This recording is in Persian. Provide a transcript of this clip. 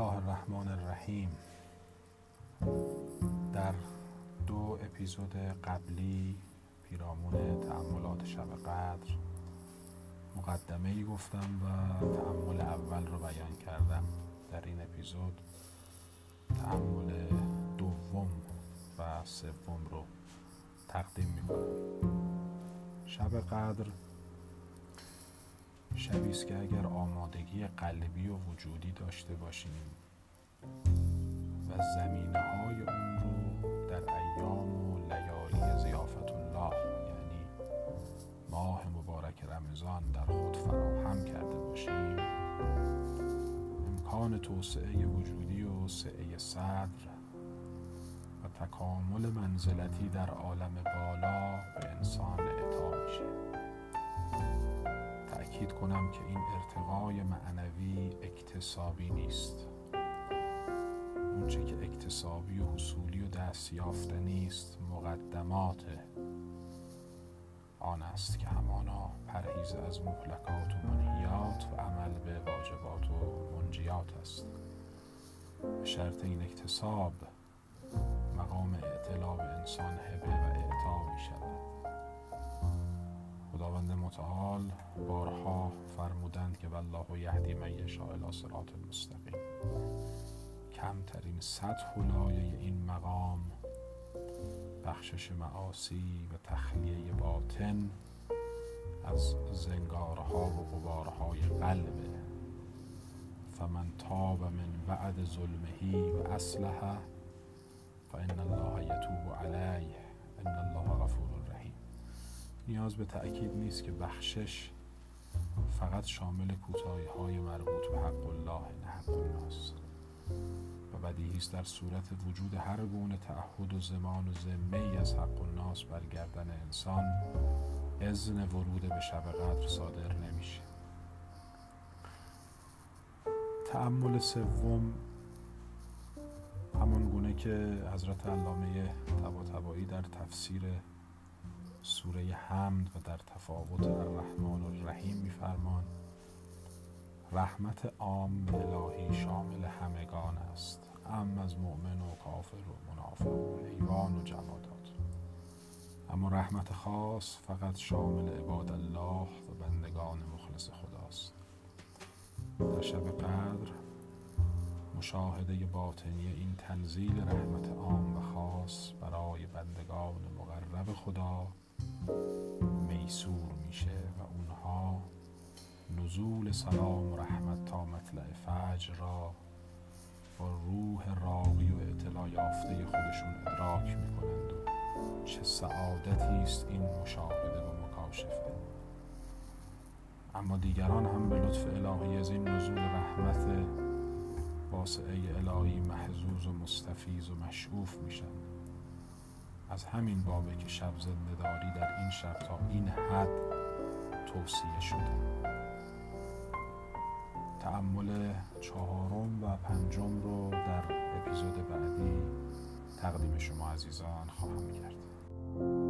الله الرحمن الرحیم. در دو اپیزود قبلی پیرامون تعملات شب قدر مقدمه ای گفتم و تعمل اول رو بیان کردم. در این اپیزود تعمل دوم و سوم رو تقدیم می‌کنم. شب قدر شبی است که اگر آمادگی قلبی و وجودی داشته باشیم و زمینه های اون رو در ایام و لیالی زیافت الله یعنی ماه مبارک رمضان در خود فراهم کرده باشیم امکان توسعه وجودی و سعه صدر و تکامل منزلتی در عالم بالا به انسان اعطا میشه. تأکید کنم که این ارتقای معنوی اکتسابی نیست. اونچه که اکتسابی و حصولی و دست یافتنی است مقدمات آن است که همانا پرهیز از مهلکات و منهیات و عمل به واجبات و منجیات است. شرط این اکتساب متعال بارها فرمودند که والله یهدی من یشاء الی صراط المستقیم کمترین سطح و لایه این مقام بخشش معاصی و تخلیه باطن از زنگارها و غبارهای قلبه فمن تاب من بعد ظلمهی و اسلحه فان الله یتوب علیه. ان الله غفور نیاز به تأکید نیست که بخشش فقط شامل کوتاهی های مربوط به حق الله نه حق الناس. و بدیهی است در صورت وجود هر گونه تعهد و زمان و ذمه ای از حق الناس بر گردن انسان اذن ورود به شب قدر صادر نمیشه. تعمل سوم همان گونه که حضرت علامه طباطبایی در تفسیر حمد و در تفاوت الرحمن الرحیم میفرمان. رحمت عام الهی شامل همگان است. ام از مؤمن و کافر و منافق و حیوان و جمادات. اما رحمت خاص فقط شامل عباد الله و بندگان مخلص خداست در شب قدر مشاهده باطنی این تنزیل رحمت عام و خاص برای بندگان مقرب خدا میسور میشه و اونها نزول سلام و رحمت تا مطلع فجر را با روح راقی و اطلاع یافته خودشون ادراک می‌کنند و چه سعادتی است این مشاهده و مکاشفه. اما دیگران هم به لطف الهی از این نزول رحمت واسعه الهی محزوز و مستفیز و مشعوف میشن. از همین بابه که شب زندهداری در این شب تا این حد توصیه شده. تعمل چهارم و پنجم رو در اپیزود بعدی تقدیم شما عزیزان خواهم کرد.